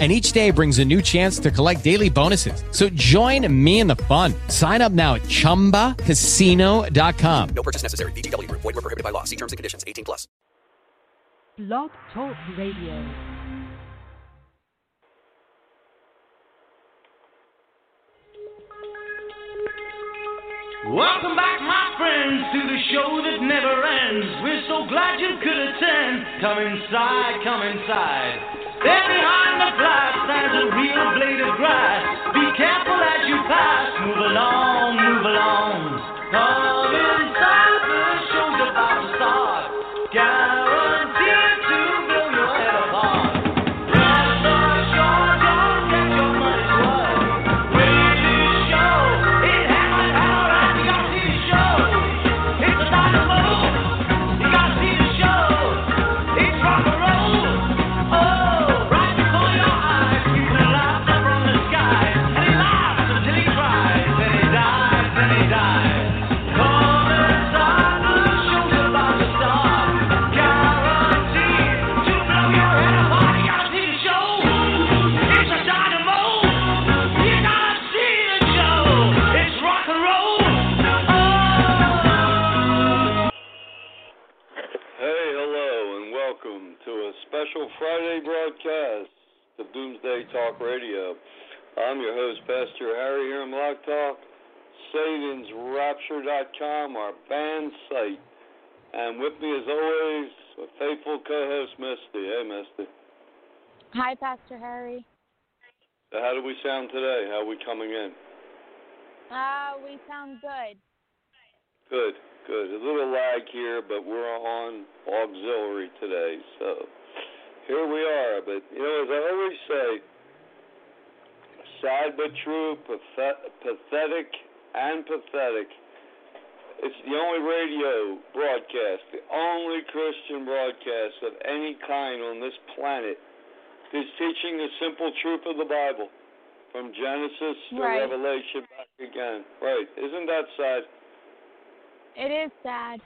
and each day brings a new chance to collect daily bonuses. So join me in the fun. Sign up now at ChumbaCasino.com. No purchase necessary. VGW. Void were prohibited by law. See terms and conditions. 18 plus. Blog Talk Radio. Welcome back, my friends, to the show that never ends. We're so glad you could attend. Come inside, come inside. There behind the glass stands a real blade of grass. Be careful as you pass. Move along, move along. Come special Friday broadcast of Doomsday Talk Radio. I'm your host, Pastor Harry, here on Blog Talk, SatansRapture.com, our band site. And with me, as always, a faithful co-host, Misty. Hey, Misty. Hi, Pastor Harry. So how do we sound today? How are we coming in? Uh, we sound good. Good, good. A little lag here, but we're on auxiliary today, so here we are. But you know, as I always say, sad but true, pathet- pathetic and pathetic. It's the only radio broadcast, the only Christian broadcast of any kind on this planet is teaching the simple truth of the Bible from Genesis to Right. Revelation back again. Right. Isn't that sad? It is sad.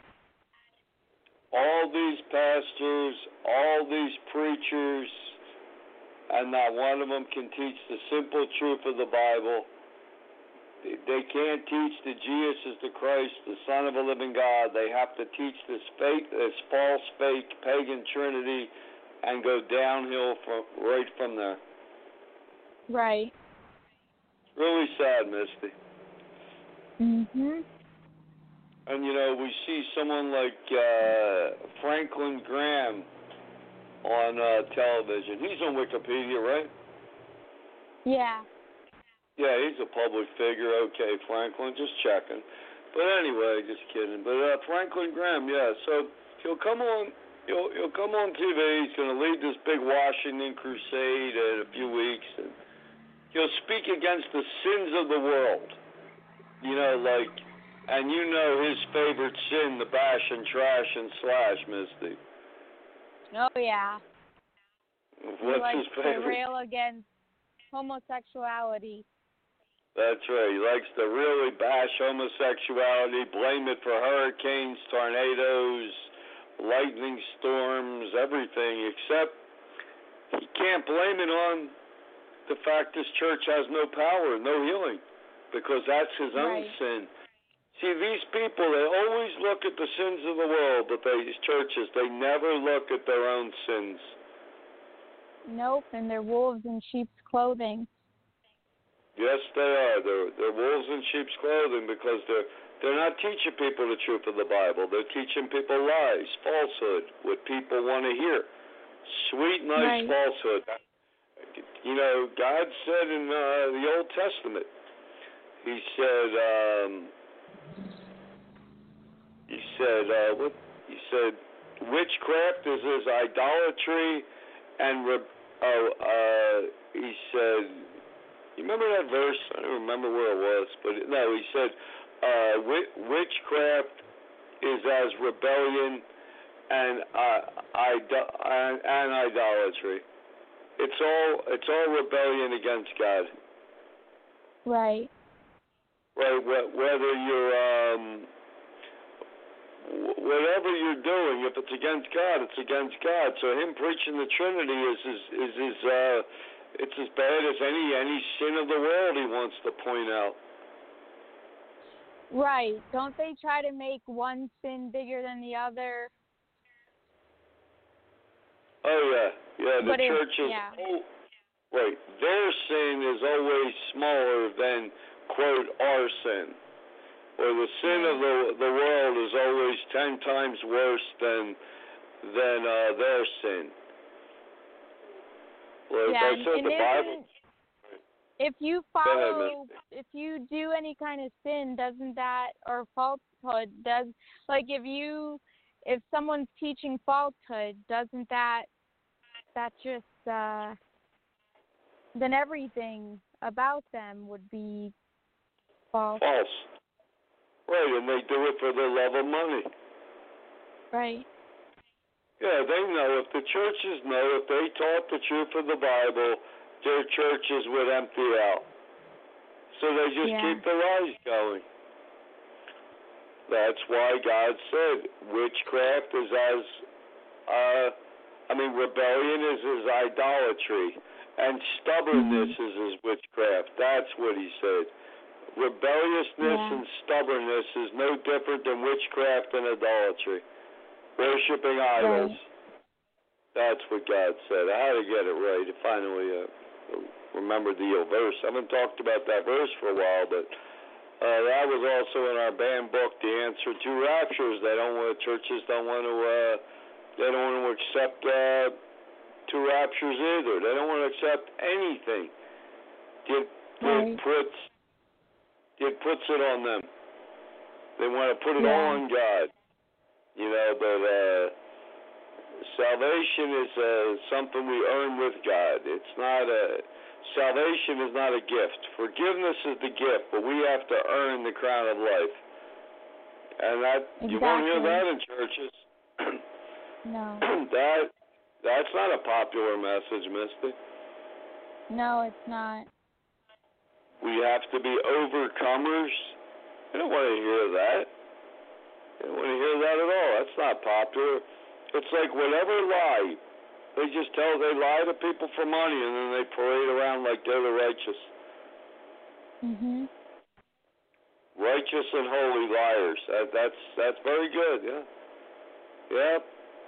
All these pastors, all these preachers, and not one of them can teach the simple truth of the Bible. They, can't teach that Jesus is the Christ, the Son of a living God. They have to teach this fake, this false, fake, pagan Trinity, and go downhill from right from there. Right. Really sad, Misty. Mhm. And you know, we see someone like uh, Franklin Graham on uh, television. He's on Wikipedia, right? Yeah. Yeah, he's a public figure. Okay, Franklin, just checking. But anyway, just kidding. But uh, Franklin Graham, yeah. So he'll come on. He'll he'll come on TV. He's going to lead this big Washington crusade in a few weeks, and he'll speak against the sins of the world. You know, like, and you know his favorite sin, the bash and trash and slash, Misty. Oh yeah. What's he likes his to favorite? rail against homosexuality. That's right. He likes to really bash homosexuality, blame it for hurricanes, tornadoes, lightning storms, everything, except he can't blame it on the fact this church has no power, no healing, because that's his own Right. sin. See, these people, they always look at the sins of the world, but these churches, they never look at their own sins. Nope, and they're wolves in sheep's clothing. Yes, they are. They're they're wolves in sheep's clothing because they're they're not teaching people the truth of the Bible. They're teaching people lies, falsehood, what people want to hear. Sweet, nice Right. falsehood. You know, God said in uh, the Old Testament, He said, um, He said, uh, what? He said, witchcraft is is idolatry, and re- oh, uh, He said. You remember that verse? I don't remember where it was, but no, he said, uh, wi- witchcraft is as rebellion, and uh, ido- and, and idolatry. It's all it's all rebellion against God. Right. Right. Whether you're um, whatever you're doing, if it's against God, it's against God. So him preaching the Trinity is is is, is uh, it's as bad as any any sin of the world he wants to point out. Right. Don't they try to make one sin bigger than the other? Oh yeah, yeah. The But church is. yeah. Oh, wait, their sin is always smaller than quote our sin, or the sin of the the world is always ten times worse than than uh, their sin. Like yeah, I and, and the Bible. if you follow, if you do any kind of sin, doesn't that or falsehood does like if you if someone's teaching falsehood, doesn't that that just uh then everything about them would be false, False. Right, and they do it for the love of money. right? Yeah, they know. If the churches know, if they taught the truth of the Bible, their churches would empty out. So they just Yeah. keep the lies going. That's why God said witchcraft is as, uh, I mean, rebellion is as idolatry, and stubbornness is as witchcraft. That's what He said. Rebelliousness Yeah. and stubbornness is no different than witchcraft and idolatry. Worshipping idols. Right. That's what God said. I had to get it right. I finally uh, remembered the uh, verse. I haven't talked about that verse for a while, but uh, that was also in our band book, The Answer to Raptures. They don't want churches don't want to uh, they don't want to accept uh, two raptures either. They don't want to accept anything. It, it Right. puts it puts it on them. They want to put it Yeah. all on God. You know, but uh, salvation is uh, something we earn with God. It's not a salvation is not a gift. Forgiveness is the gift, but we have to earn the crown of life. And that you won't hear that in churches. No. that that's not a popular message, Misty. No, it's not. We have to be overcomers. I don't want to hear that. I don't want to hear that at all. That's not popular. It's like whatever lie. They just tell they lie to people for money and then they parade around like they're the righteous. Mhm. Righteous and holy liars. That, that's that's very good, yeah. Yep.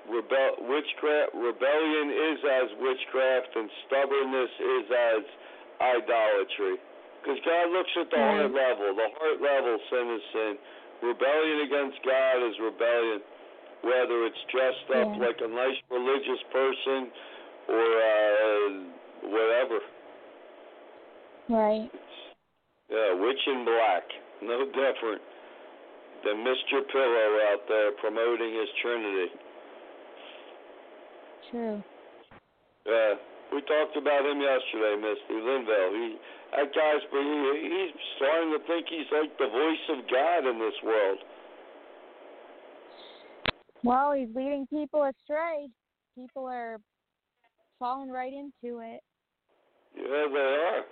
Rebel witchcraft rebellion is as witchcraft and stubbornness is as idolatry. Because God looks at the Right. heart level. The heart level sin is sin. Rebellion against God is rebellion. Whether it's dressed up Yeah. like a nice religious person or uh whatever. Right. Yeah, witch in black. No different than Mr. Pillow out there promoting his Trinity. True. Yeah, we talked about him yesterday, Misty Lindell. He, that guy's he's starting to think he's like the voice of God in this world. Well, he's leading people astray. People are falling right into it. Yeah, they are.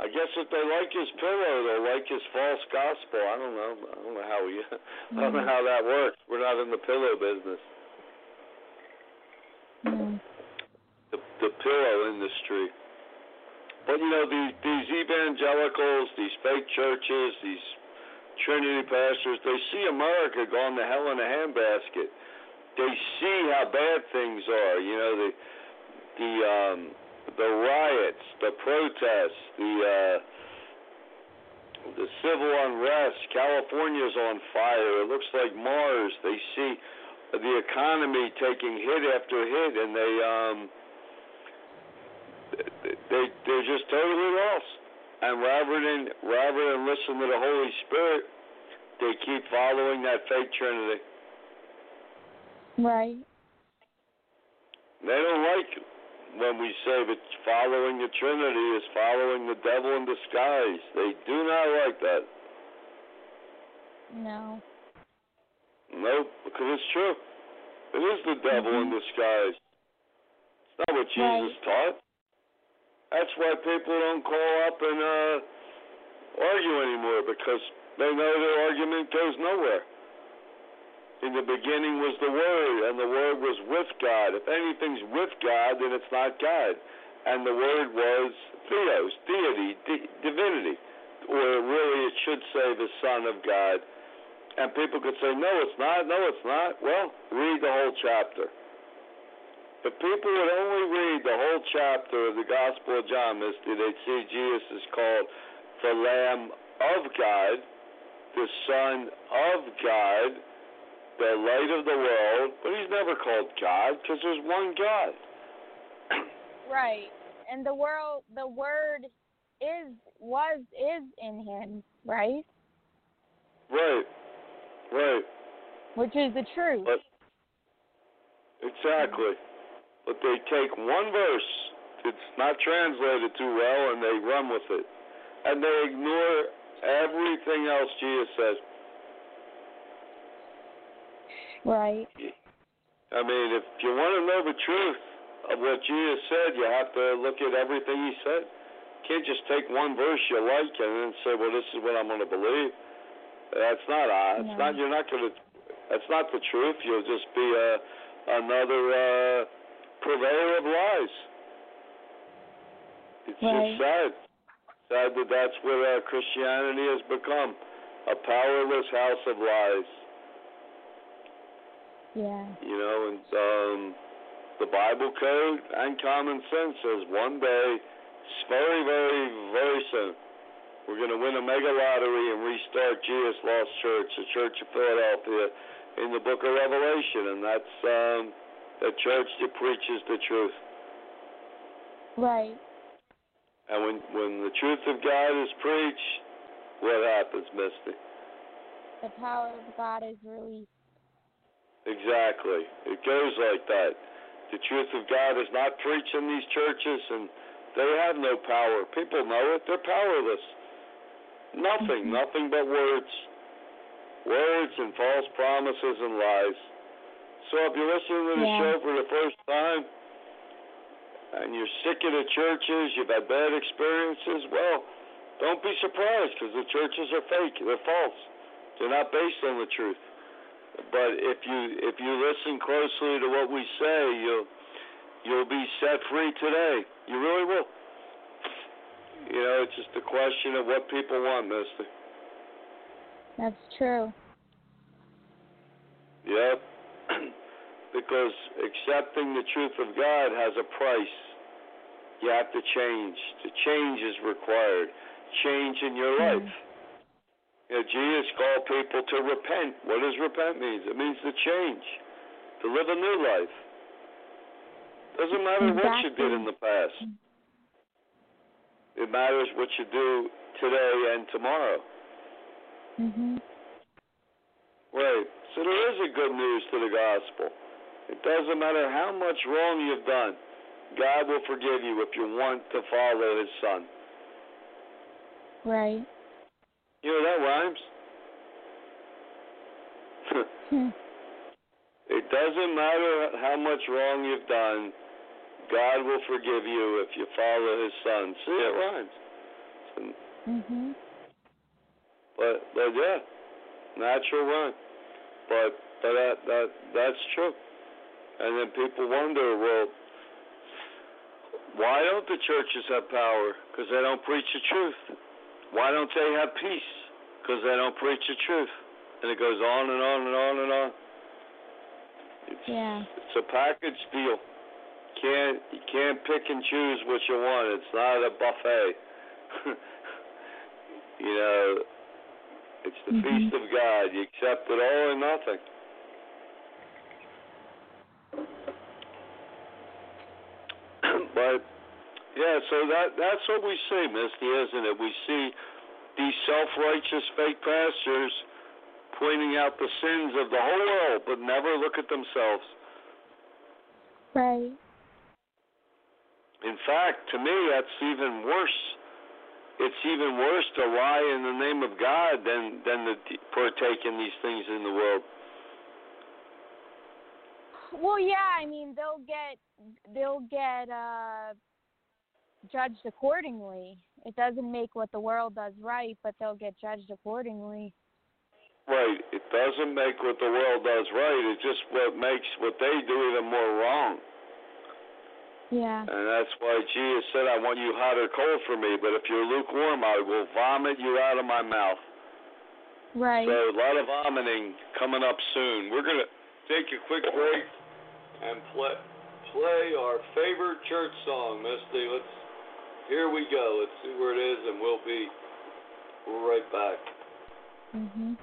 I guess if they like his pillow, they'll like his false gospel. I don't know. I don't know how we. I don't know how that works. We're not in the pillow business. Mm. the, the pillow industry. But you know these these evangelicals, these fake churches, these Trinity pastors, they see America going to hell in a handbasket. They see how bad things are. You know the the um, the riots, the protests, the uh, the civil unrest. California's on fire. It looks like Mars. They see the economy taking hit after hit, and they um they they're just totally lost. And rather than rather than listen to the Holy Spirit, they keep following that fake Trinity. Right. They don't like when we say that following the Trinity is following the devil in disguise. They do not like that. No. Nope, because it's true. It is the devil in Mhm. disguise. It's not what Jesus Right. taught. That's why people don't call up and uh, argue anymore because they know their argument goes nowhere. In the beginning was the Word, and the Word was with God. If anything's with God, then it's not God. And the Word was Theos, deity, di- divinity, or really it should say the Son of God. And people could say, no, it's not, no, it's not. Well, read the whole chapter. If people would only read the whole chapter of the Gospel of John, Misty, they'd see Jesus is called the Lamb of God, the Son of God, the light of the world, but he's never called God because there's one God. Right. And the world the word is was is in him, right? right, right, Which is the truth. but exactly. But they take one verse, it's not translated too well, and they run with it. And they ignore everything else Jesus says. Right. I mean, if you want to know the truth of what Jesus said, you have to look at everything he said. You can't just take one verse you like and then say, "Well, this is what I'm going to believe." That's not. Uh, it's No. not. You're not going to. That's not the truth. You'll just be uh, another uh, purveyor of lies. It's Right. just sad. Sad that that's what uh, Christianity has become a powerless house of lies. Yeah. You know, and um, the Bible code and common sense says one day, very, very, very soon, we're going to win a mega lottery and restart Jesus Lost Church, the Church of Philadelphia, in the Book of Revelation, and that's um, the church that preaches the truth. Right. And when when the truth of God is preached, what happens, Misty? The power of God is released. Exactly. It goes like that. The truth of God is not preached in these churches, and they have no power. People know it. They're powerless. Nothing, mm-hmm. nothing but words. Words and false promises and lies. So if you're listening to the Yeah. show for the first time, and you're sick of the churches, you've had bad experiences, well, don't be surprised because the churches are fake. They're false. They're not based on the truth. But if you if you listen closely to what we say, you'll you'll be set free today. You really will. You know, it's just a question of what people want, Mister. That's true. Yep. Because accepting the truth of God has a price. You have to change. The change is required. Change in your Mhm. life. You know, Jesus called people to repent. What does repent mean? It means to change, to live a new life. Doesn't matter what you did in the past. It matters what you do today and tomorrow. Mhm. Right. So there is a good news to the gospel. It doesn't matter how much wrong you've done. God will forgive you if you want to follow his son. Right. You know that rhymes? Hmm. it doesn't matter how much wrong you've done. God will forgive you if you follow his son. See, it rhymes. Mhm. But but yeah, natural rhyme. But but that that that's true. And then people wonder, well, why don't the churches have power? Because they don't preach the truth. Why don't they have peace? Because they don't preach the truth. And it goes on and on and on and on. It's, Yeah. it's a package deal. Can't you can't pick and choose what you want. It's not a buffet. you know, it's the Mhm. feast of God. You accept it all or nothing. But yeah, so that that's what we see, Misty, isn't it? We see these self-righteous fake pastors pointing out the sins of the whole world, but never look at themselves. Right. In fact, to me, that's even worse. It's even worse to lie in the name of God than than to partake in these things in the world. Well, yeah, I mean they'll get they'll get uh judged accordingly. It doesn't make what the world does right, but they'll get judged accordingly. Right. It doesn't make what the world does right. It's just what makes what they do even more wrong. Yeah. And that's why Jesus said, I want you hot or cold for me, but if you're lukewarm, I will vomit you out of my mouth. Right. So a lot of vomiting coming up soon. We're going to take a quick break and play, play our favorite church song, Misty. Let's, here we go. Let's see where it is, and we'll be right back. Mhm.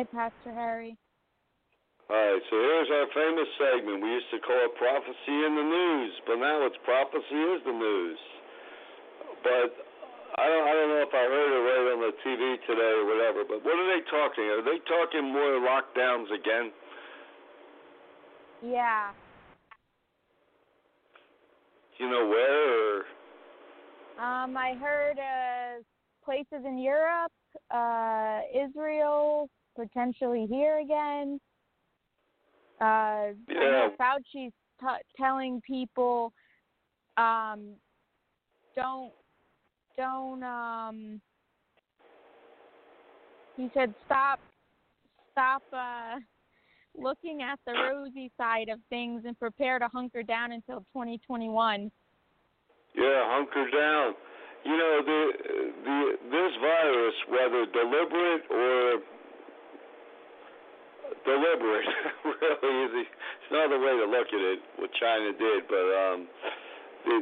Hi, Pastor Harry. All right, so here's our famous segment. We used to call it Prophecy in the News, but now it's Prophecy is the News. But I don't, I don't know if I heard it right on the TV today or whatever, but what are they talking? Are they talking more lockdowns again? Yeah. Do you know where? Or... Um, I heard uh, places in Europe, uh, Israel, potentially here again. Uh, Yeah. Fauci's t- telling people, um, don't, don't. Um, he said, stop, stop. Uh, looking at the rosy side of things and prepare to hunker down until 2021. Yeah, hunker down. You know, the the this virus, whether deliberate or deliberate, really is it's another way to look at it. What China did, but um, the,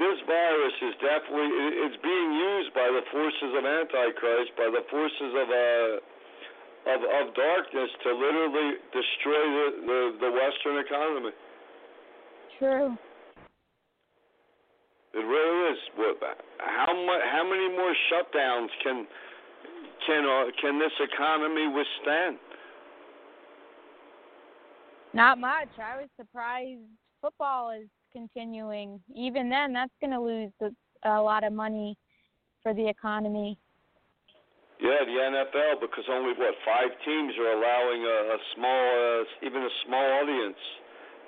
this virus is definitely it, it's being used by the forces of Antichrist, by the forces of uh of of darkness to literally destroy the the, the Western economy. True. It really is. How much? How many more shutdowns can can uh, can this economy withstand? Not much. I was surprised football is continuing. Even then, that's going to lose a lot of money for the economy. Yeah, the NFL because only what five teams are allowing a, a small, uh, even a small audience.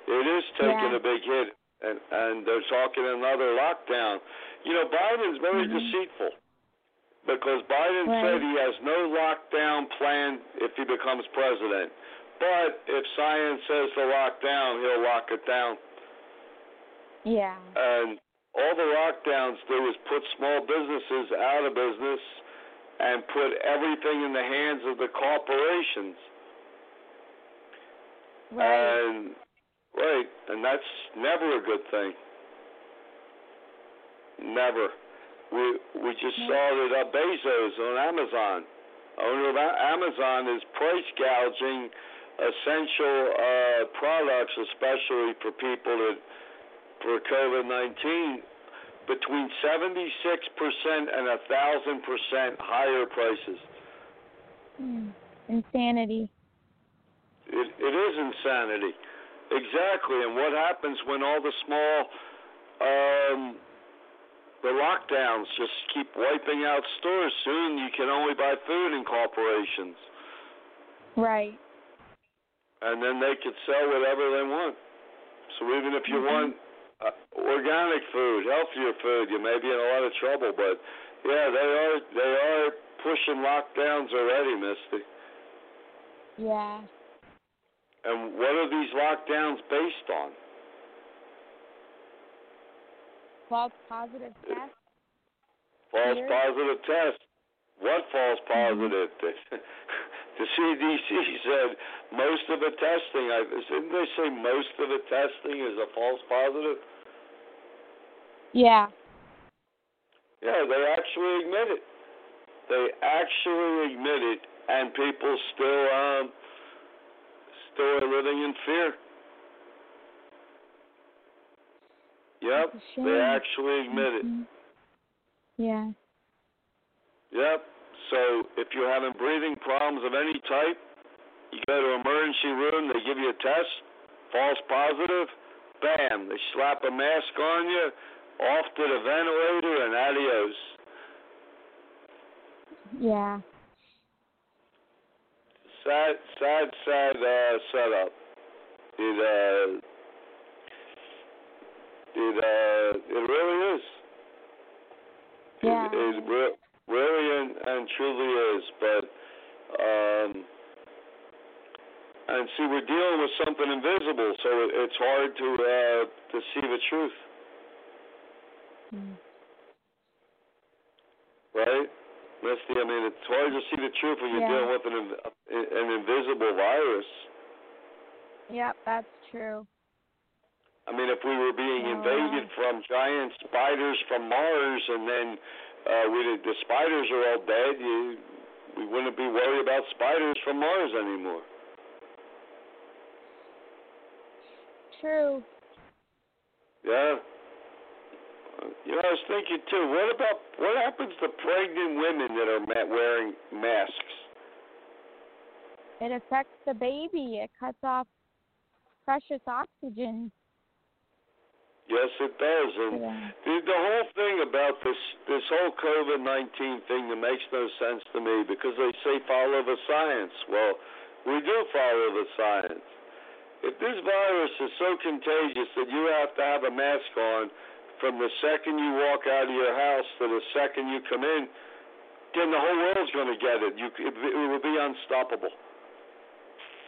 It is taking Yeah. a big hit, and and they're talking another lockdown. You know, Biden's very Mhm. deceitful because Biden Right. said he has no lockdown plan if he becomes president. But if science says to lock down, he'll lock it down. Yeah. And all the lockdowns do is put small businesses out of business and put everything in the hands of the corporations. Right. And right, and that's never a good thing. never. We we just saw that uh, Bezos on Amazon, owner of Amazon, is price gouging essential uh, products, especially for people that for COVID nineteen, between seventy six percent and a thousand percent higher prices. Hmm. Insanity. It, it is insanity. Exactly. And what happens when all the small, um, the lockdowns just keep wiping out stores? Soon you can only buy food in corporations. Right. And then they could sell whatever they want. So even if you Mhm. want uh, organic food, healthier food, you may be in a lot of trouble. But yeah, they are they are pushing lockdowns already, Misty. Yeah. And what are these lockdowns based on? False positive test. False Here? positive test. What false positive? the CDC said most of the testing. I, didn't they say most of the testing is a false positive? Yeah. Yeah, they actually admit it. They actually admit it, and people still um still are living in fear. Yep, they actually admit it. Mhm. Yeah. Yep. So if you're having breathing problems of any type, you go to emergency room, they give you a test, false positive, bam, they slap a mask on you, off to the ventilator and adios. Yeah. Sad sad sad uh setup. It uh it uh it really is. Yeah. It, it really and, and truly is, but um and see we're dealing with something invisible, so it, it's hard to uh to see the truth, Mm. right? Misty, I mean it's hard to see the truth when you're Yeah. dealing with an an invisible virus. Yep, that's true. I mean, if we were being Yeah. invaded from giant spiders from Mars, and then uh, we the spiders are all dead, you, we wouldn't be worried about spiders from Mars anymore. True. Yeah. Uh, You know, I was thinking too. What about what happens to pregnant women that are ma- wearing masks? It affects the baby. It cuts off precious oxygen. Yes, it does. And Yeah. the, the whole thing about this this whole COVID nineteen thing that makes no sense to me because they say follow the science. Well, we do follow the science. If this virus is so contagious that you have to have a mask on from the second you walk out of your house to the second you come in, then the whole world's going to get it. You, it, it will be unstoppable.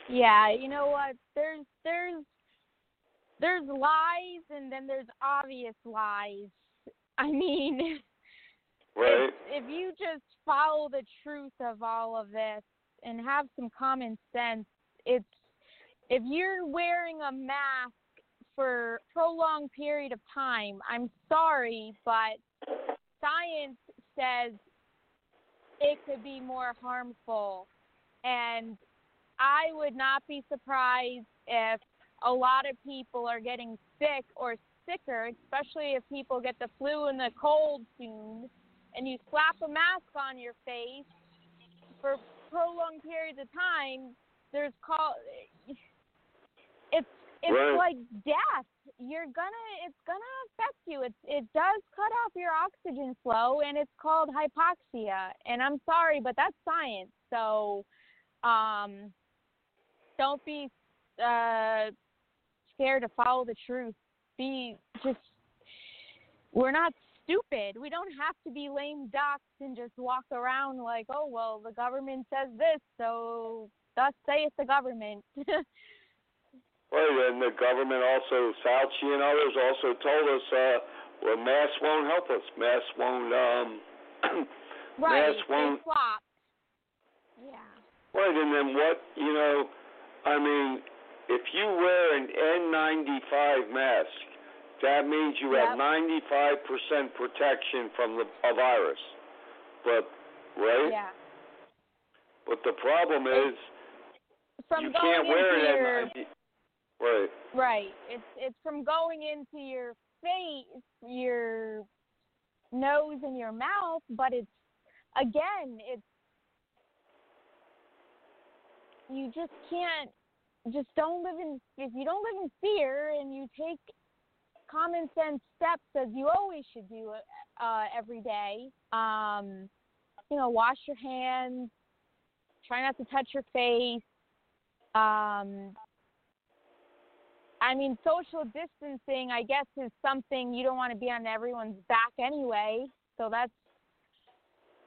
Yeah, you know what? There's there's there's lies and then there's obvious lies. I mean, Right? if, if you just follow the truth of all of this and have some common sense, it's if you're wearing a mask for a prolonged period of time, I'm sorry, but science says it could be more harmful and I would not be surprised if a lot of people are getting sick or sicker, especially if people get the flu and the cold soon, and you slap a mask on your face for prolonged periods of time. There's call. It's it's Right. like death. You're gonna it's gonna affect you. It it does cut off your oxygen flow, and it's called hypoxia. And I'm sorry, but that's science. So, um, don't be uh scared to follow the truth. Be just we're not stupid. We don't have to be lame ducks and just walk around like, oh well, the government says this, so thus saith the government. Right, and the government also, Fauci and others also told us, uh, well, masks won't help us. Masks won't, um, right, masks won't, flop. Yeah. right, and then what, you know, I mean, if you wear an N95 mask, that means you have 95% protection from the a virus. But right? Yeah. But the problem is From you can't wear into it your at 90. Right. right. It's it's from going into your face, your nose and your mouth, but it's again, it's you just can't just don't live in if you don't live in fear and you take common sense steps as you always should do uh every day um you know wash your hands try not to touch your face um I mean, social distancing, I guess, is something you don't want to be on everyone's back anyway. So that's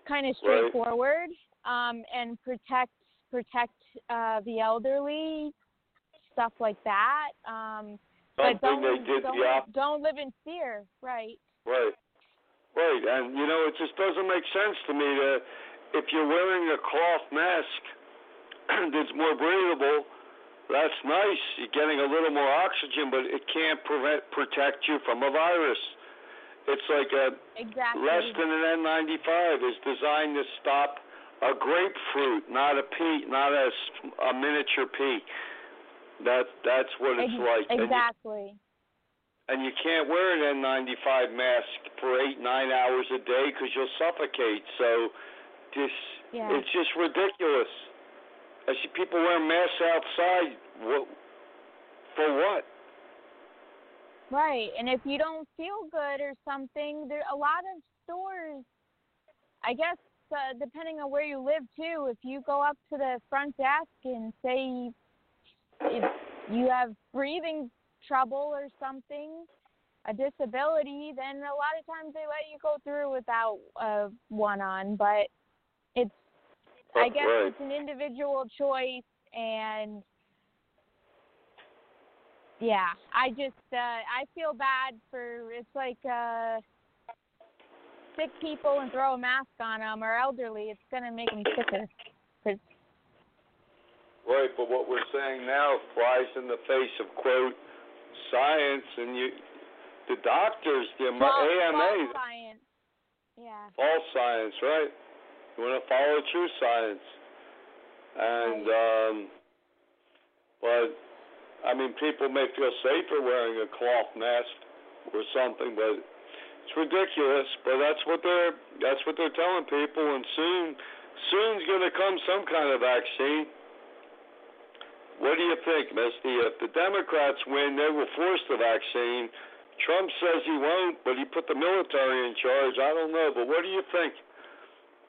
kind of straightforward. Um, and protect protect uh, the elderly, stuff like that. Um, but don't they did don't, the op- don't live in fear, right? Right. Right. And you know, it just doesn't make sense to me that if you're wearing a cloth mask that's more breathable, that's nice. You're getting a little more oxygen, but it can't prevent protect you from a virus. It's like a Exactly. less than an N95 is designed to stop a grapefruit, not a pea, not a, a miniature pea. That that's what it's Ex- like. And you- Exactly. and you can't wear an N95 mask for eight nine hours a day because you'll suffocate. So this Yeah. it's just ridiculous. I see people wearing masks outside. What for? What? Right. And if you don't feel good or something, there a lot of stores I guess uh, depending on where you live too, if you go up to the front desk and say if you have breathing trouble or something, a disability, then a lot of times they let you go through without uh, one on, but it's I guess right. it's an individual choice and yeah, I just uh I feel bad for it's like uh sick people and throw a mask on them or elderly, it's going to make them sicker. Right, but what we're saying now flies in the face of quote science, and you, the doctors, the false- AMA, false science. Yeah. false science, right? You want to follow true science, and um, but I mean, people may feel safer wearing a cloth mask or something, but it's ridiculous. But that's what they're that's what they're telling people, and soon soon's going to come some kind of vaccine. What do you think, Misty? If the Democrats win, they will force the vaccine. Trump says he won't, but he put the military in charge. I don't know, but what do you think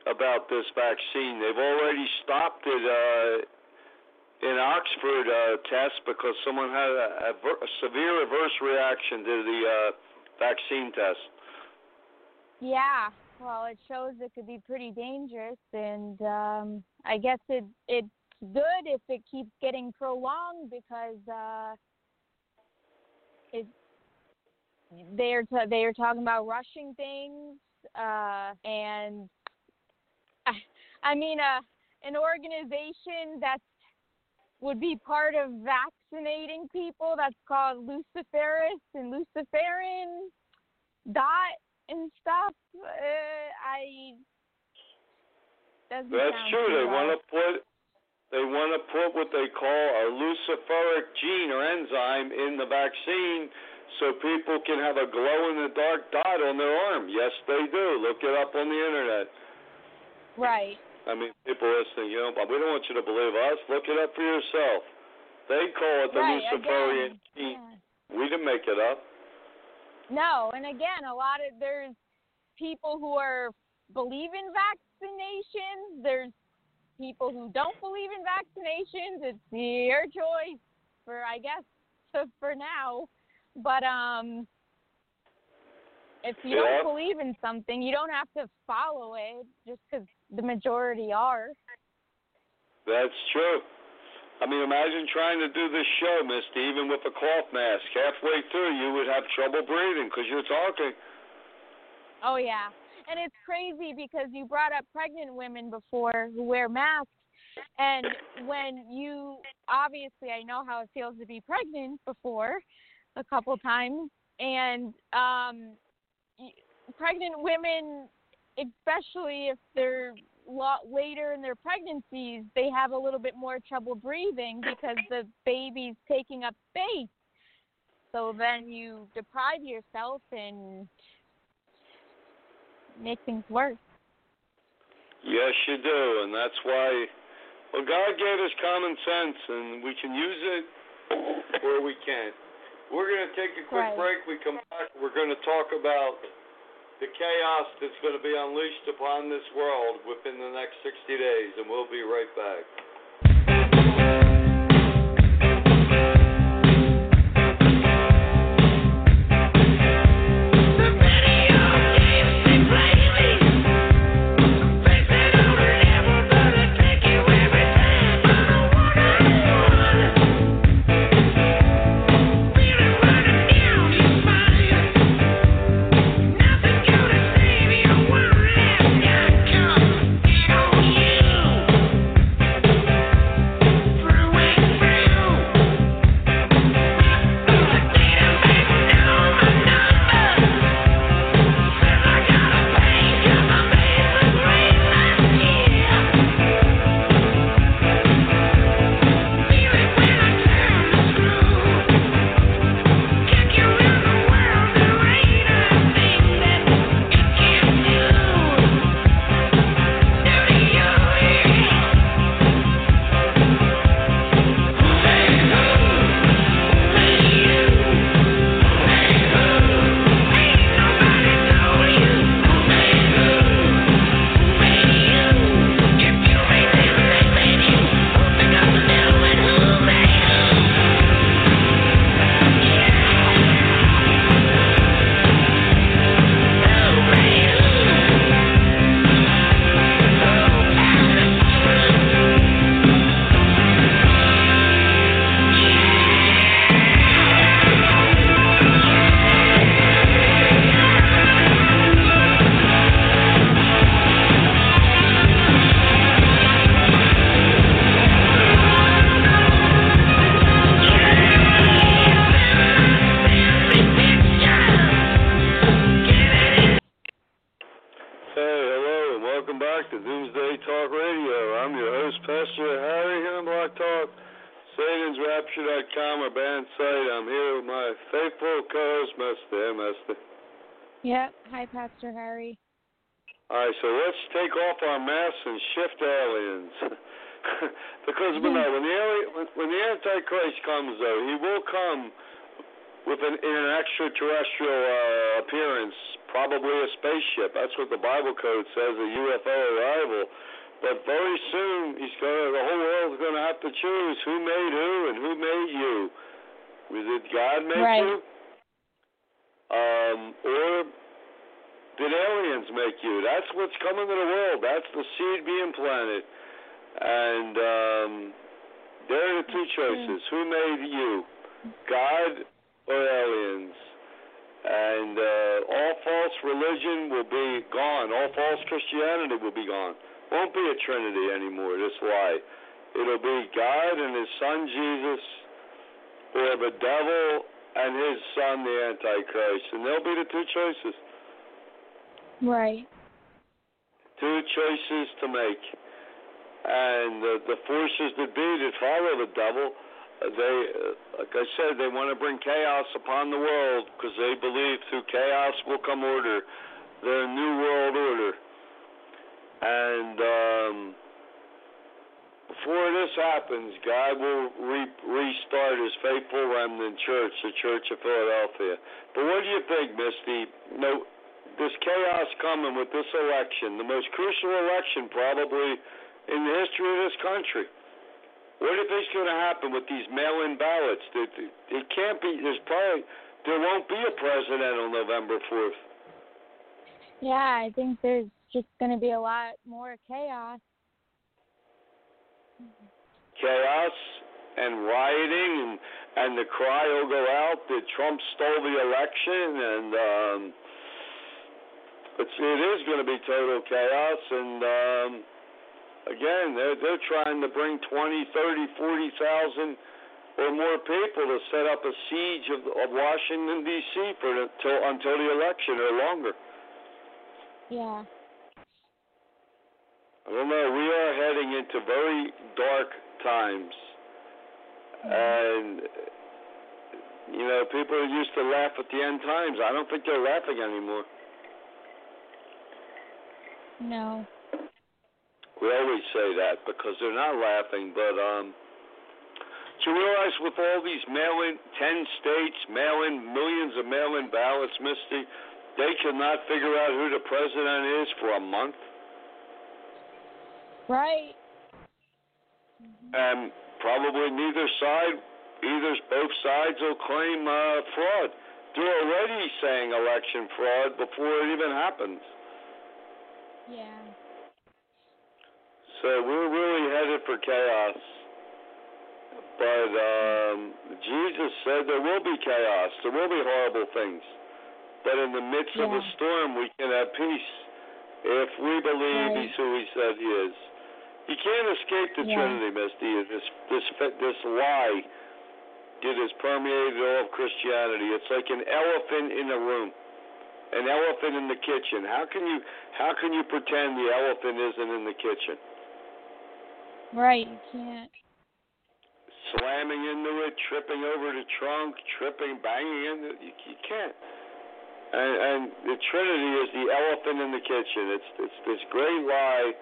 about this vaccine? They've already stopped it uh, in Oxford uh, test because someone had a, a, ver- a severe adverse reaction to the uh, vaccine test. Yeah. Well, it shows it could be pretty dangerous and um I guess it it's good if it keeps getting prolonged because uh it they're t- they're talking about rushing things uh and I, I mean uh an organization that would be part of vaccinating people that's called Luciferase and Luciferin dot and stuff. Uh, I That's true. They want to put they want to put what they call a luciferic gene or enzyme in the vaccine so people can have a glow in the dark dot on their arm. Yes, they do. Look it up on the internet. right. I mean, people listening, you know, but we don't want you to believe us. Look it up for yourself. They call it the right. luciferian Again, gene. yeah. We didn't make it up. No, and again, a lot of there's people who are believe in vaccinations. There's people who don't believe in vaccinations. It's your choice for, I guess, for now. But um, if you Yeah. don't believe in something, you don't have to follow it just because the majority are. That's true. I mean, imagine trying to do this show, Misty, even with a cloth mask. Halfway through, you would have trouble breathing because you're talking. Oh yeah, and it's crazy because you brought up pregnant women before who wear masks, and when you obviously I know how it feels to be pregnant before, a couple times, and um, pregnant women, especially if they're later in their pregnancies, they have a little bit more trouble breathing because the baby's taking up space. So then you deprive yourself and make things worse. Yes, you do, and that's why. Well, God gave us common sense, and we can use it or we can't. We're going to take a quick Right. break. We come back. We're going to talk about the chaos that's going to be unleashed upon this world within the next 60 days, and we'll be right back. Welcome back to Doomsday Talk Radio. I'm your host, Pastor Harry, here on BlogTalk, SatansRapture.com, our banned site. I'm here with my faithful co-host, Misty. Hey, Misty. Yep. Hi, Pastor Harry. All right, so let's take off our masks and shift aliens. because when, no, when the when, when the Antichrist comes, though, he will come with an in an extraterrestrial uh, appearance, probably a spaceship. That's what the Bible code says, a UFO arrival. But very soon, he's gonna. The whole world's gonna have to choose who made who and who made you. Did God make Right. you? Um, or did aliens make you? That's what's coming to the world. That's the seed being planted. And um, there are the two choices. Who made you? God or aliens? And uh, all false religion will be gone. All false Christianity will be gone. Won't be a Trinity anymore. This lie. It'll be God and His Son Jesus, or the devil and his son, the Antichrist. And there'll be the two choices. Right. two choices to make. And uh, the forces that be that follow the devil, they, like I said, they want to bring chaos upon the world because they believe through chaos will come order, their new world order. And um, before this happens, God will re- restart His faithful remnant church, the Church of Philadelphia. But what do you think, Misty? No, this chaos coming with this election, the most crucial election probably in the history of this country. What do you think's going to happen with these mail-in ballots? It, it, it can't be. There's probably there won't be a president on November fourth. Yeah, I think there's just going to be a lot more chaos. Chaos and rioting, and and the cry will go out that Trump stole the election, and um, it's it is going to be total chaos. And um, again, they're they're trying to bring twenty, thirty, forty thousand or more people to set up a siege of, of Washington D.C. for the, till, until the election or longer. Yeah. I don't know. We are heading into very dark times, mm-hmm. and you know, people used to laugh at the end times. I don't think they're laughing anymore. No. We always say that because they're not laughing, but um. Do you realize with all these mail-in, ten states, mail-in millions of mail-in ballots, Misty, they cannot figure out who the president is for a month, Right. and probably neither side, either both sides will claim uh, fraud. They're already saying election fraud before it even happens. Yeah. So we're really headed for chaos. But um, Jesus said there will be chaos. There will be horrible things. But in the midst of a Yeah. storm, we can have peace if we believe Right. He's who He said He is. You can't escape the Yeah. Trinity, Misty. This this this lie that has permeated all of Christianity. It's like an elephant in a room, an elephant in the kitchen. How can you how can you pretend the elephant isn't in the kitchen? Right. You can't. slamming into it, tripping over the trunk, tripping, banging into it. You, you can't. And, and the Trinity is the elephant in the kitchen. It's it's this great lie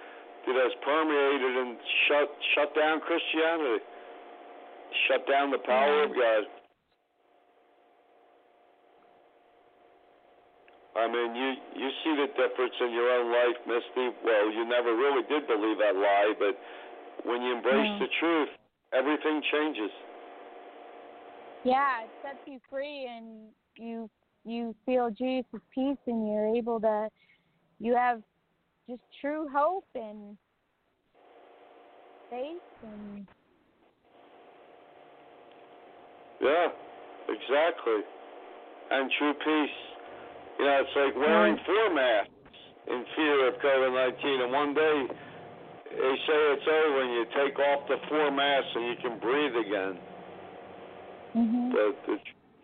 that has permeated and shut shut down Christianity, shut down the power of God. I mean, you you see the difference in your own life, Misty. Well, you never really did believe that lie, but when you embrace the truth, everything changes. Yeah, it sets you free, and you you feel Jesus' peace, and you're able to. You have just true hope and faith, and Yeah, exactly. And true peace. You know, it's like wearing four masks in fear of COVID 19. And one day they say it's over and you take off the four masks and you can breathe again. hmm The, the,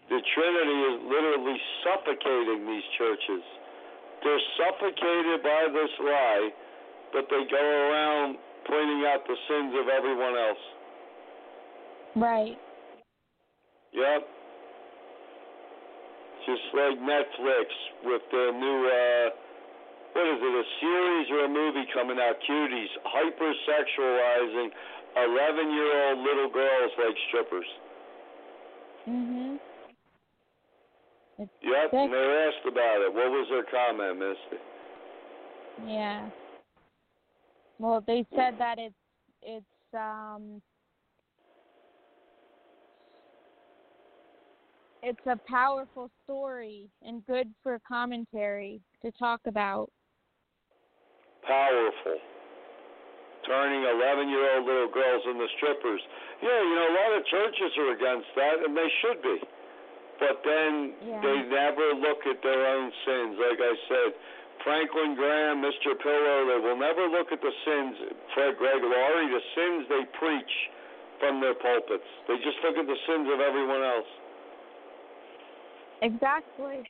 the Trinity is literally suffocating these churches. They're suffocated by this lie, but they go around pointing out the sins of everyone else. right. Yep. Just like Netflix with their new uh what is it, a series or a movie coming out, Cuties, hypersexualizing eleven year old little girls like strippers. Mhm. Yep, Sick. and they were asked about it. What was their comment, Misty? Yeah. Well, they said that it's it's um it's a powerful story and good for commentary to talk about. Powerful. Turning eleven year old little girls into strippers. Yeah, you know, a lot of churches are against that and they should be. But then Yeah. they never look at their own sins. Like I said, Franklin Graham, Mr. Pillow, they will never look at the sins, Fred Greg Laurie, the sins they preach from their pulpits. They just look at the sins of everyone else. Exactly.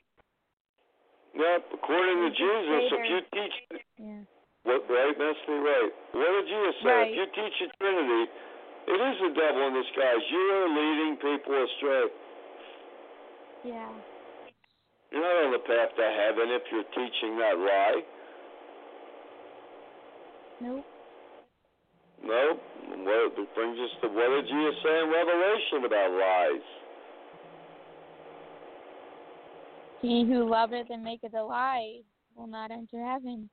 Yep, according to Jesus, if you teach Yeah. What right, Misty, right. What did Jesus say? Right. If you teach the Trinity, it is the devil in disguise. You are leading people astray. Yeah. You're not on the path to heaven if you're teaching that lie. Nope. No. What it brings us to what did Jesus say in Revelation about lies? He who loveth and maketh a lie will not enter heaven.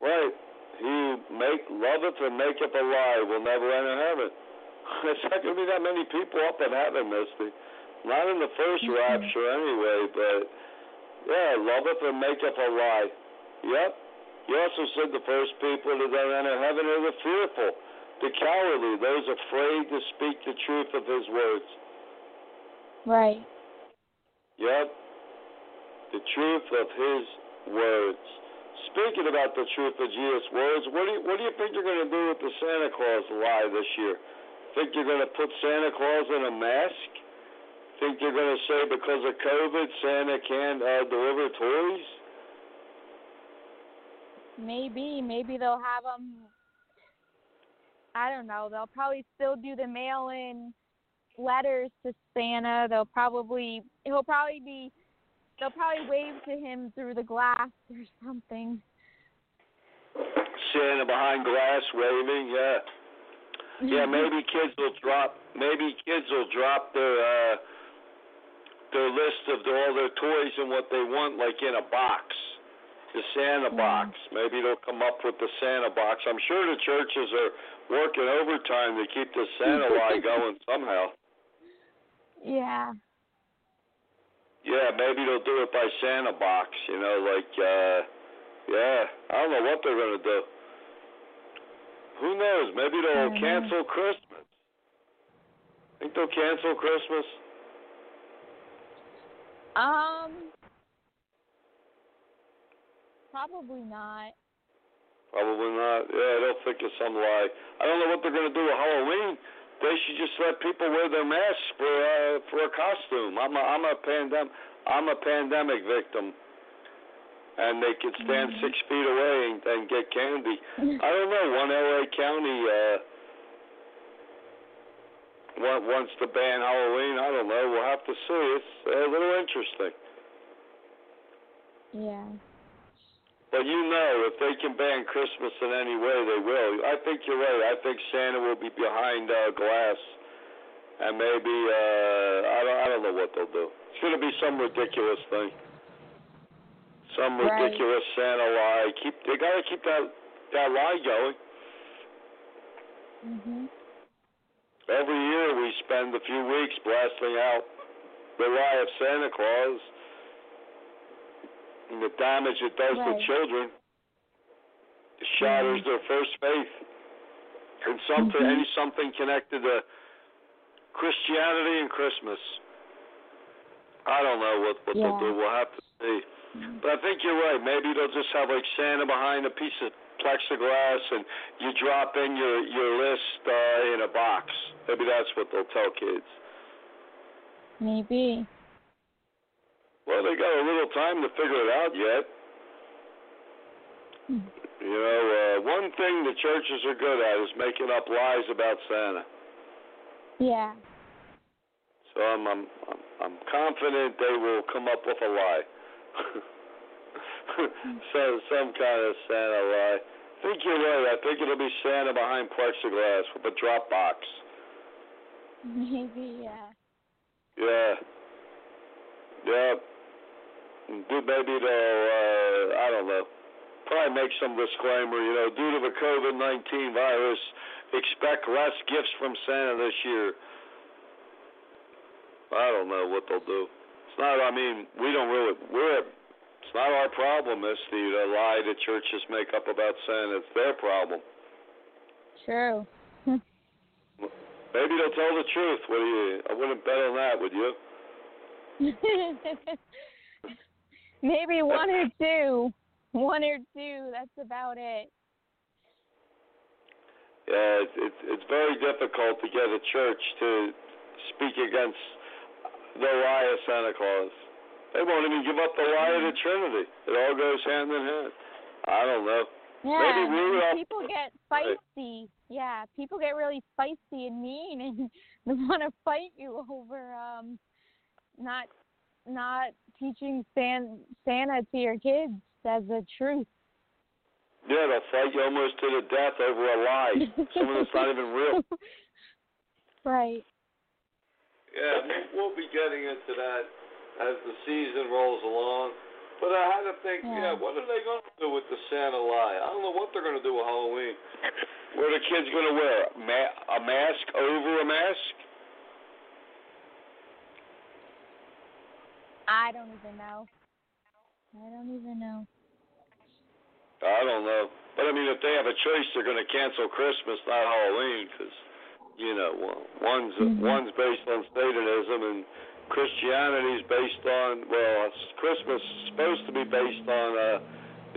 Right. He make loveth and maketh a lie will never enter heaven. There's not going to be that many people up in heaven, Misty. Not in the 1st Mhm. rapture anyway, but yeah, loveth and maketh a lie. Yep. He also said the first people to then enter heaven are the fearful, the cowardly, those afraid to speak the truth of his words. Right. Yep. The truth of his words. Speaking about the truth of Jesus' words, what do you what do you think you're going to do with the Santa Claus lie this year? Think you're going to put Santa Claus in a mask? Think you're going to say because of COVID, Santa can't uh, deliver toys? Maybe, maybe they'll have them. I don't know. They'll probably still do the mail-in letters to Santa. They'll probably he'll probably be they'll probably wave to him through the glass or something. Santa behind glass waving, yeah. Yeah, maybe kids will drop. Maybe kids will drop their uh, their list of all their toys and what they want, like in a box, the Santa box. Maybe they'll come up with the Santa box. I'm sure the churches are working overtime to keep the Santa lie going somehow. Yeah. Yeah, maybe they'll do it by Santa box. You know, like uh, yeah, I don't know what they're gonna do. Who knows? Maybe they'll Mhm. cancel Christmas. Think they'll cancel Christmas? Um. Probably not. Probably not. Yeah, they'll think of some lie. I don't know what they're gonna do with Halloween. They should just let people wear their masks for uh, for a costume. I'm a I'm a pandemic I'm a pandemic victim, and they could stand six feet away and, and get candy. I don't know. One LA County uh, wa- wants to ban Halloween. I don't know. We'll have to see. It's a little interesting. Yeah. But you know, if they can ban Christmas in any way, they will. I think you're right. I think Santa will be behind uh, glass, and maybe uh, I don't. I don't know what they'll do. It's going to be some ridiculous thing. Some Right. ridiculous Santa lie. Keep. They got to keep that that lie going. Mhm. Every year we spend a few weeks blasting out the lie of Santa Claus and the damage it does Right. to children. It shatters their first faith. And something Mhm. any something connected to Christianity and Christmas. I don't know what, what they'll Yeah. do. We'll have to see. But I think you're right. Maybe they'll just have like Santa behind a piece of plexiglass, and you drop in your your list uh, in a box. Maybe that's what they'll tell kids. Maybe. Well, they got a little time to figure it out yet. You know, uh, one thing the churches are good at is making up lies about Santa. Yeah. So I'm I'm I'm, I'm confident they will come up with a lie. so some kind of Santa lie. I think you're right. I think it'll be Santa behind plexiglass with a drop box. Maybe. Yeah. Yeah. Yeah. Do maybe they'll uh I don't know. Probably make some disclaimer, you know, due to the COVID nineteen virus, expect less gifts from Santa this year. I don't know what they'll do. It's not I mean, we don't really we're it's not our problem, Misty, the lie that churches make up about Santa. It's their problem. True. Maybe they'll tell the truth. What do you I wouldn't bet on that, would you? Maybe one or two. One or two. That's about it. Yeah, it's it's, it's very difficult to get a church to speak against the lie of Santa Claus. They won't even give up the lie of the Trinity. It all goes hand in hand. I don't know. Yeah. Maybe Rudolph- people get feisty. Yeah. People get really feisty and mean, and they want to fight you over um not not teaching San, Santa to your kids as the truth. Yeah, they'll fight you almost to the death over a lie. Something that's not even real. Right. Yeah, we- we'll be getting into that as the season rolls along. But I had to think, yeah, Yeah. what are they going to do with the Santa lie? I don't know what they're going to do with Halloween. What are the kids going to wear? A, ma- a mask over a mask? I don't even know. I don't even know. I don't know. But I mean, if they have a choice, they're going to cancel Christmas, not Halloween, because you know, one's Mhm. one's based on Satanism and Christianity's based on well, Christmas is supposed to be based on uh,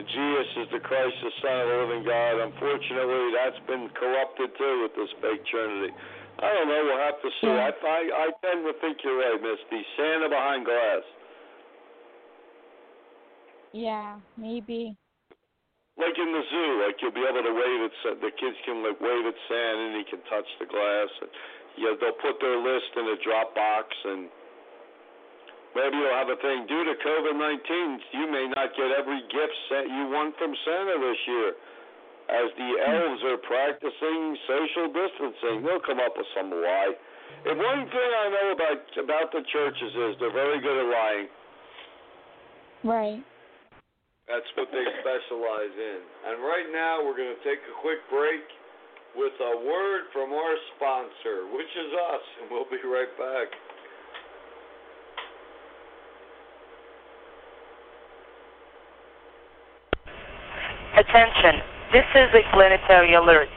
Jesus is the Christ, the Son of the Living God. Unfortunately, that's been corrupted too with this fake Trinity. I don't know. We'll have to see. Yeah. I, I I tend to think you're right, Misty. Santa behind glass. Yeah, maybe. Like in the zoo, like you'll be able to wave at the kids can like wave at Santa and he can touch the glass. And, yeah, they'll put their list in a drop box and maybe you'll have a thing. Due to COVID nineteen, you may not get every gift sent you want from Santa this year. As the hmm. elves are practicing social distancing, they'll come up with some lie. If one thing I know about about the churches is they're very good at lying. Right. That's what they specialize in. And right now, we're going to take a quick break with a word from our sponsor, which is us, and we'll be right back. Attention, this is a planetary alert.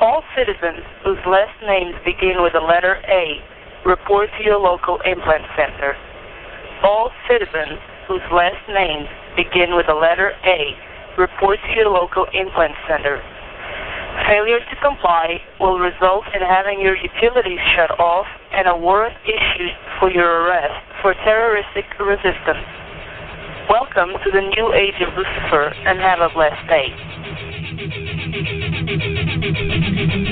All citizens whose last names begin with the letter A report to your local implant center. All citizens whose last names begin with the letter A report to your local implant center. Failure to comply will result in having your utilities shut off and a warrant issued for your arrest for terroristic resistance. Welcome to the new age of Lucifer and have a blessed day.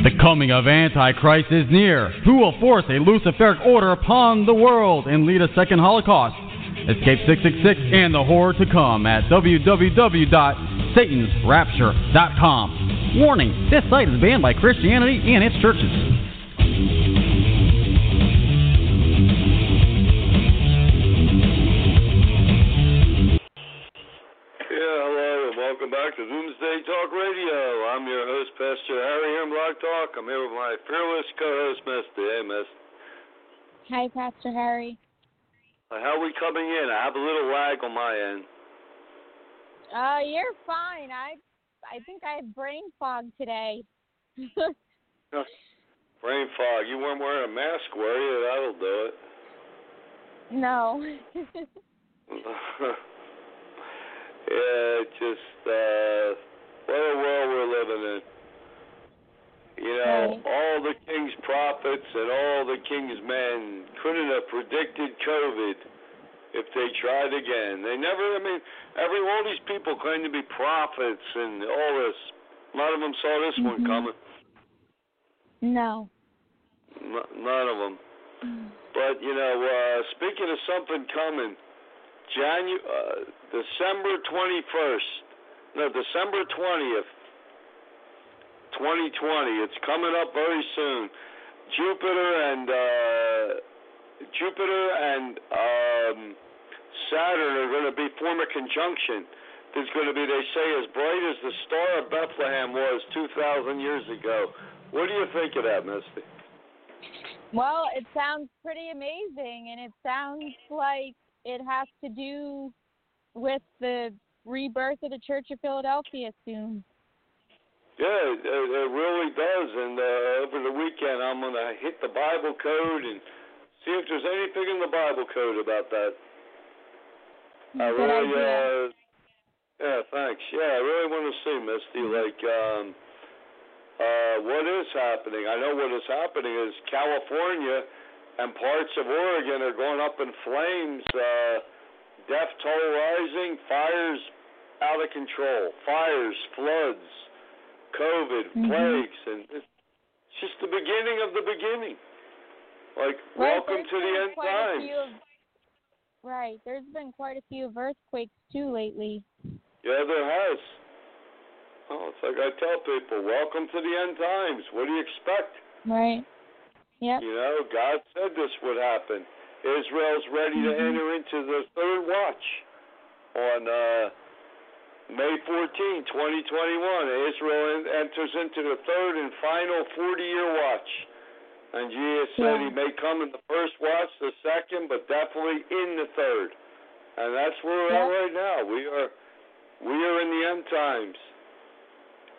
The coming of Antichrist is near, who will force a Luciferic order upon the world and lead a second Holocaust. Escape 666 and the horror to come at www.satansrapture.com. Warning, this site is banned by Christianity and its churches. Yeah, hello, and welcome back to Doomsday Talk Radio. I'm your host, Pastor Harry here in BlogTalk. I'm here with my fearless co-host, Misty. Hey, Miss. Hi, Pastor Harry. How are we coming in? I have a little lag on my end. Uh, you're fine. I I think I have brain fog today. Brain fog. You weren't wearing a mask, were you? That'll do it. no. yeah, just uh, what a world we're living in. You know, all the king's prophets and all the king's men couldn't have predicted COVID if they tried again. They never. I mean, every all these people claim to be prophets and all this. None of them saw this one Mhm. coming. no. N- none of them. But you know, uh, speaking of something coming, Janu- uh, December twenty first, no, December twentieth, twenty twenty. It's coming up very soon. Jupiter and uh, Jupiter and um, Saturn are going to be form a conjunction. There's going to be, they say, as bright as the star of Bethlehem was two thousand years ago. What do you think of that, Misty? Well, it sounds pretty amazing, and it sounds like it has to do with the rebirth of the Church of Philadelphia soon. Yeah, it, it really does. And uh, over the weekend, I'm going to hit the Bible code and see if there's anything in the Bible code about that. I Good really, idea. uh, yeah, thanks. Yeah, I really want to see Misty. Like, um, uh, what is happening? I know what is happening is California and parts of Oregon are going up in flames. Uh, death toll rising, fires out of control, fires, floods, COVID, Mhm. plagues, and it's just the beginning of the beginning. Like, Right, welcome to the end times. of- right. There's been quite a few of earthquakes too lately. Yeah, there has. Oh, it's like I tell people, welcome to the end times. What do you expect? Right. Yep. You know, God said this would happen. Israel's ready to Mhm. enter into the third watch on uh, May 14, 2021. Israel enters into the third and final 40 year watch. And Jesus said Yeah. he may come in the first watch, the second, but definitely in the third. And that's where we're Yeah. at right now. We are we are in the end times.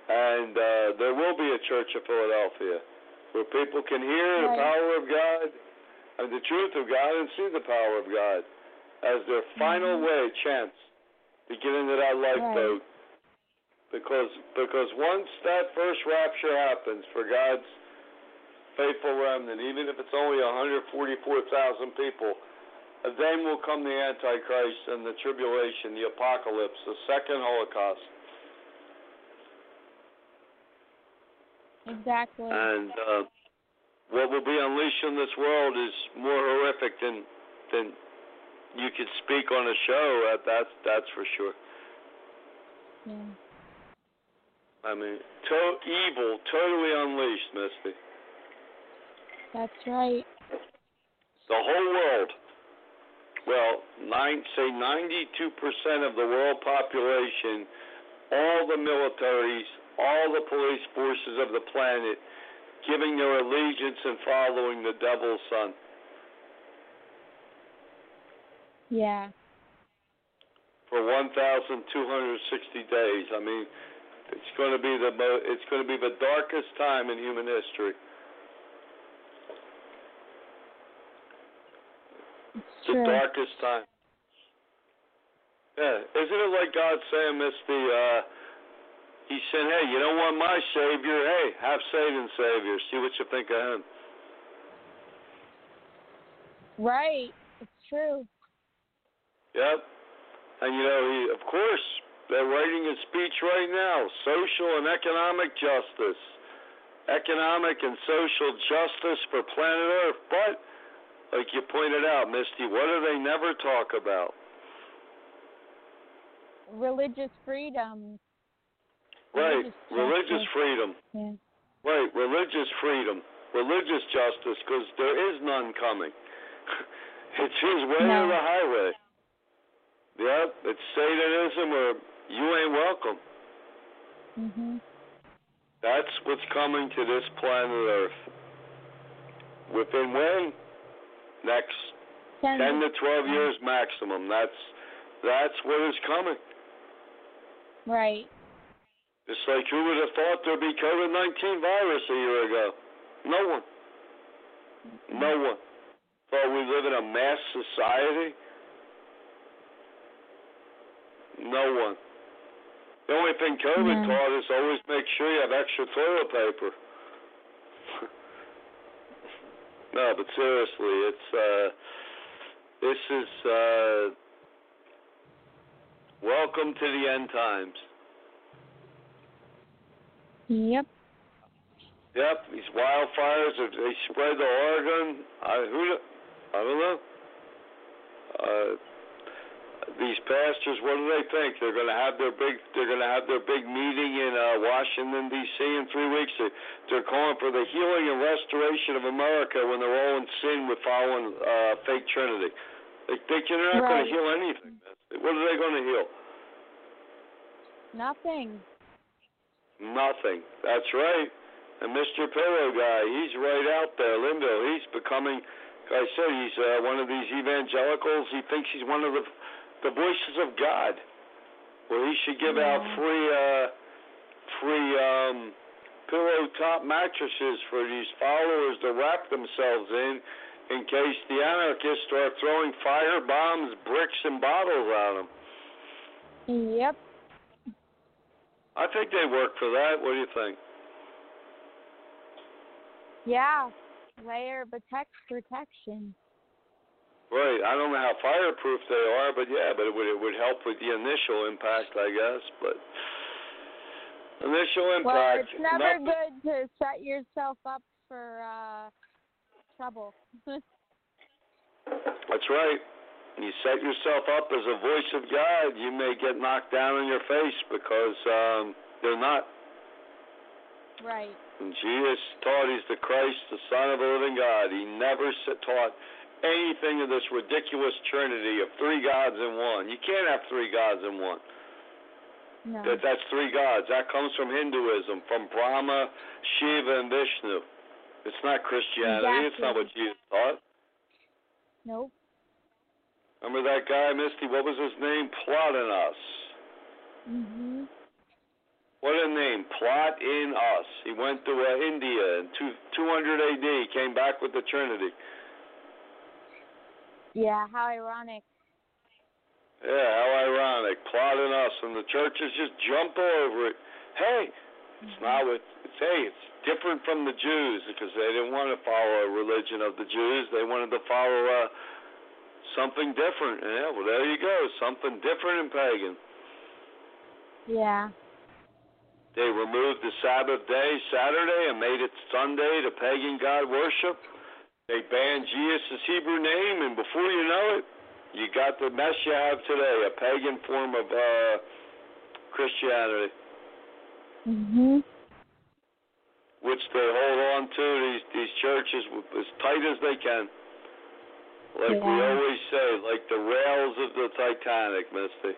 And uh, there will be a church of Philadelphia where people can hear the power of God and the truth of God and see the power of God as their final Mhm. way chance to get into that lifeboat. Because because once that first rapture happens for God's faithful remnant, even if it's only 144,000 people, then will come the Antichrist and the tribulation, the apocalypse, the second Holocaust. Exactly. And uh, what will be unleashed in this world is more horrific than than you could speak on a show. That that's that's for sure. Yeah. I mean, to- evil, totally unleashed, Misty. That's right. The whole world. Well, nine, say 92% of the world population, all the militaries, all the police forces of the planet, giving their allegiance and following the devil's son. Yeah. for 1,260 days. I mean, it's going to be the mo- it's going to be the darkest time in human history. It's The darkest time. Yeah, isn't it like God saying, Misty? Uh, he said, "Hey, you don't want my savior? Hey, have Satan's savior. See what you think of him." Right. It's true. Yep. And you know, he, of course, they're writing a speech right now: social and economic justice, economic and social justice for planet Earth. But, like you pointed out, Misty, what do they never talk about? Religious freedom. Right, Religious religious freedom. Yeah. Right, religious freedom, religious justice, because there is none coming. it's his way No. or the highway. Yep, it's Satanism or you ain't welcome. Mhm. That's what's coming to this planet Earth. Within when? Next Ten, ten to twelve years maximum. That's that's what is coming. Right. It's like who would have thought there'd be COVID nineteen virus a year ago? No one. No one. Thought we live in a mass society? No one. The only thing COVID No. taught is always make sure you have extra toilet paper. no, but seriously, it's uh this is uh welcome to the end times. Yep. Yep, these wildfires, if they spread to Oregon, I who I don't know. Uh, these pastors, what do they think? They're going to have their big they're going to have their big meeting in uh, Washington D.C. in three weeks. They're, they're calling for the healing and restoration of America when they're all in sin with following uh, fake Trinity. They think they're not going to heal anything. What are they going to heal? Nothing. Nothing. That's right. And Mr. Pillow guy, he's right out there. Lindell, he's becoming, like I said, he's uh, one of these evangelicals. He thinks he's one of the the voices of God. Well, he should give out Yeah. free uh, free um, pillow top mattresses for these followers to wrap themselves in, in case the anarchists start throwing fire bombs, bricks, and bottles at them. Yep. I think they work for that. What do you think? Yeah. Layer protect protection. Right. I don't know how fireproof they are, but yeah, but it would it would help with the initial impact, I guess. But initial impact. Well, it's never nothing- good to set yourself up for uh trouble. That's right. You set yourself up as a voice of God, you may get knocked down on your face because um, they're not. right. And Jesus taught he's the Christ, the Son of the living God. He never taught anything of this ridiculous trinity of three gods in one. You can't have three gods in one. No. That that's three gods. That comes from Hinduism, from Brahma, Shiva, and Vishnu. It's not Christianity. It's not what Jesus taught. Nope. Remember that guy, Misty? What was his name? Plotinus. Mhm. What a name, Plot in Us. He went to uh, India in two, 200 AD, came back with the Trinity. Yeah, how ironic. Yeah, how ironic. Plot in Us, and the churches just jump over it. Hey, It's not what it's hey, it's different from the Jews because they didn't want to follow a religion of the Jews. They wanted to follow uh, something different. Yeah, well there you go, something different and pagan. Yeah. They removed the Sabbath day Saturday and made it Sunday to pagan god worship. They banned Jesus' Hebrew name, and before you know it, you got the mess you have today, a pagan form of uh, Christianity. Mhm. which they hold on to these these churches as tight as they can. Like we always say, like the rails of the Titanic, Misty.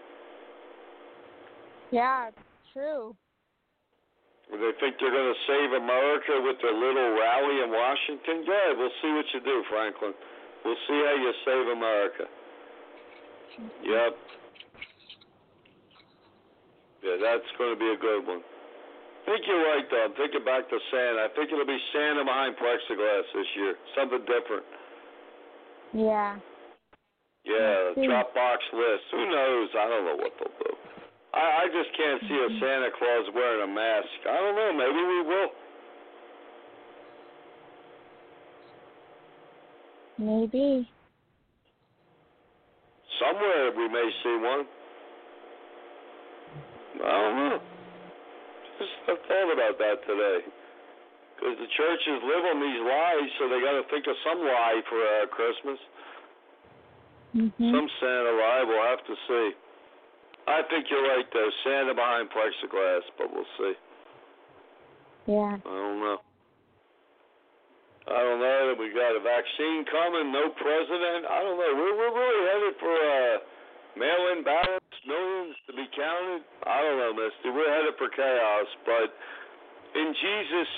Yeah, true. They think they're going to save America with their little rally in Washington. Good. We'll see what you do, Franklin. We'll see how you save America. Yep. Yeah, that's going to be a good one. I think you're right, though. I'm thinking back to Santa. I think it'll be Santa behind plexiglass this year. Something different. Yeah. Yeah. Dropbox list. Who knows? I don't know what they'll do. I, I just can't see a Santa Claus wearing a mask. I don't know. Maybe we will. Maybe. Somewhere we may see one. I don't know. Just I thought about that today. Because the churches live on these lies, so they got to think of some lie for uh, Christmas. Mhm. Some Santa lie. We'll have to see. I think you're right, though. Santa behind plexiglass, but we'll see. Yeah. I don't know. I don't know. that We got a vaccine coming, no president. I don't know. We're we're really headed for uh, mail-in ballots, millions to be counted. I don't know, Misty. We're headed for chaos. But in Jesus,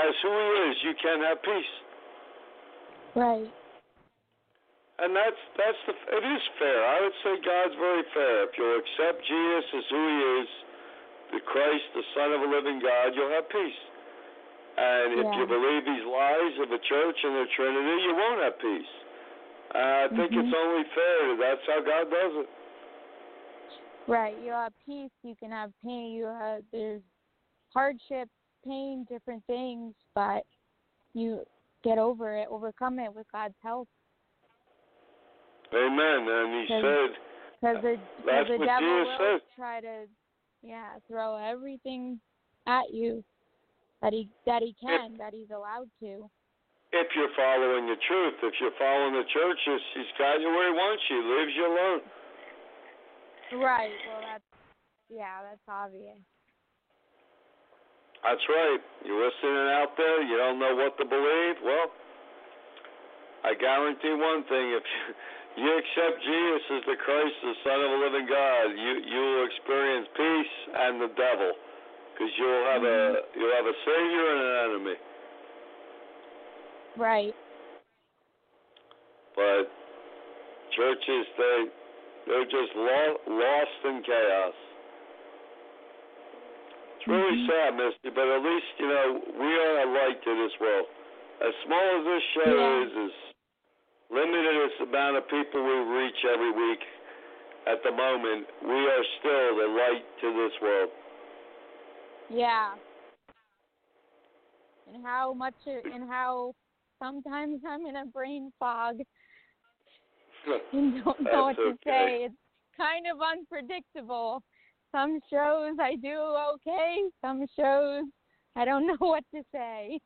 as who He is, you can have peace, Right. And that's that's the. It is fair. I would say God's very fair. If you'll accept Jesus as who He is, the Christ, the Son of a living God, you'll have peace. And if you believe these lies of the church and the Trinity, you won't have peace. Uh, I think Mhm. it's only fair. That's how God does it. Right. You have peace. You can have pain. You have there's hardship, pain, different things, but you get over it, overcome it with God's help. Amen. And He Because- said, Because the, That's the what devil Jesus will said. try to, yeah, throw everything at you that he that he can, that he's allowed to. if you're following the truth, if you're following the churches, He's got you where He wants you. He leaves you alone. Right. Well, that's yeah, that's obvious. That's right. You're listening out there. You don't know what to believe. Well, I guarantee one thing: if you, you accept Jesus as the Christ, the Son of a living God, you you will experience peace and the devil, because you'll have a you'll have a savior and an enemy. Right. But churches, they they're just lo- lost in chaos. It's really mm-hmm. sad, Misty, but at least you know we are a light to this world. As small as this show Yeah. is, as limited as the amount of people we reach every week, at the moment, we are still the light to this world. Yeah. And how much and how sometimes I'm in a brain fog and don't know what to okay. say. It's kind of unpredictable. Some shows I do okay, some shows I don't know what to say.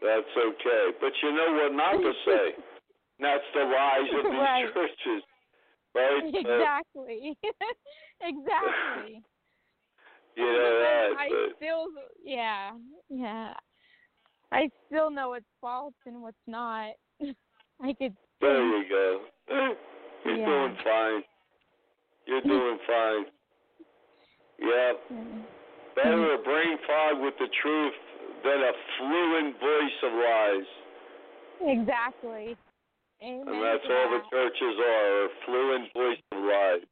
That's okay. But you know what not to say. That's the lies of these Right. churches, right? Exactly. exactly. you know that. I but- still, yeah, yeah. I still know what's false and what's not. I could. There you go. You're Yeah. doing fine. You're doing fine. Yeah. Better a brain fog with the truth than a fluent voice of lies. Exactly. Amen. And that's all the churches are, fluent voice of lies.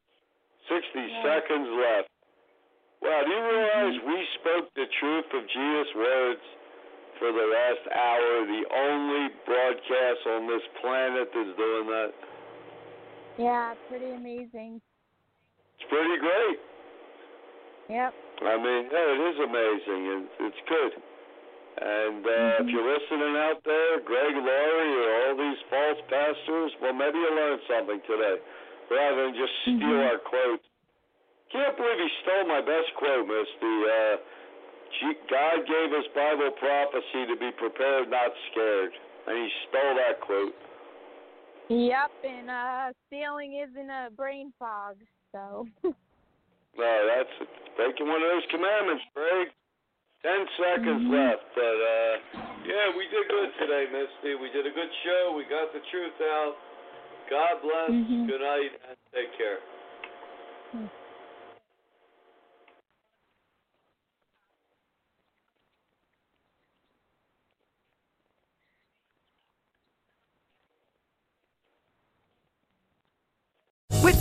60 Yeah. seconds left. Wow, do you realize Mm-hmm. we spoke the truth of Jesus' words for the last hour? The only broadcast on this planet that's doing that. Yeah, pretty amazing. It's pretty great. Yep. I mean, yeah, it is amazing, and it's good. And uh, if you're listening out there, Greg Laurie or all these false pastors, well, maybe you learned something today, rather than just steal Mm-hmm. our quotes. Can't believe he stole my best quote, Misty. Uh, God gave us Bible prophecy to be prepared, not scared, and he stole that quote. Yep, and uh stealing isn't a brain fog, so No, that's breaking one of those commandments, Greg. Ten seconds mm-hmm. left, but uh, yeah, we did good today, Misty. We did a good show. We got the truth out. God bless. Mm-hmm. Good night and take care. With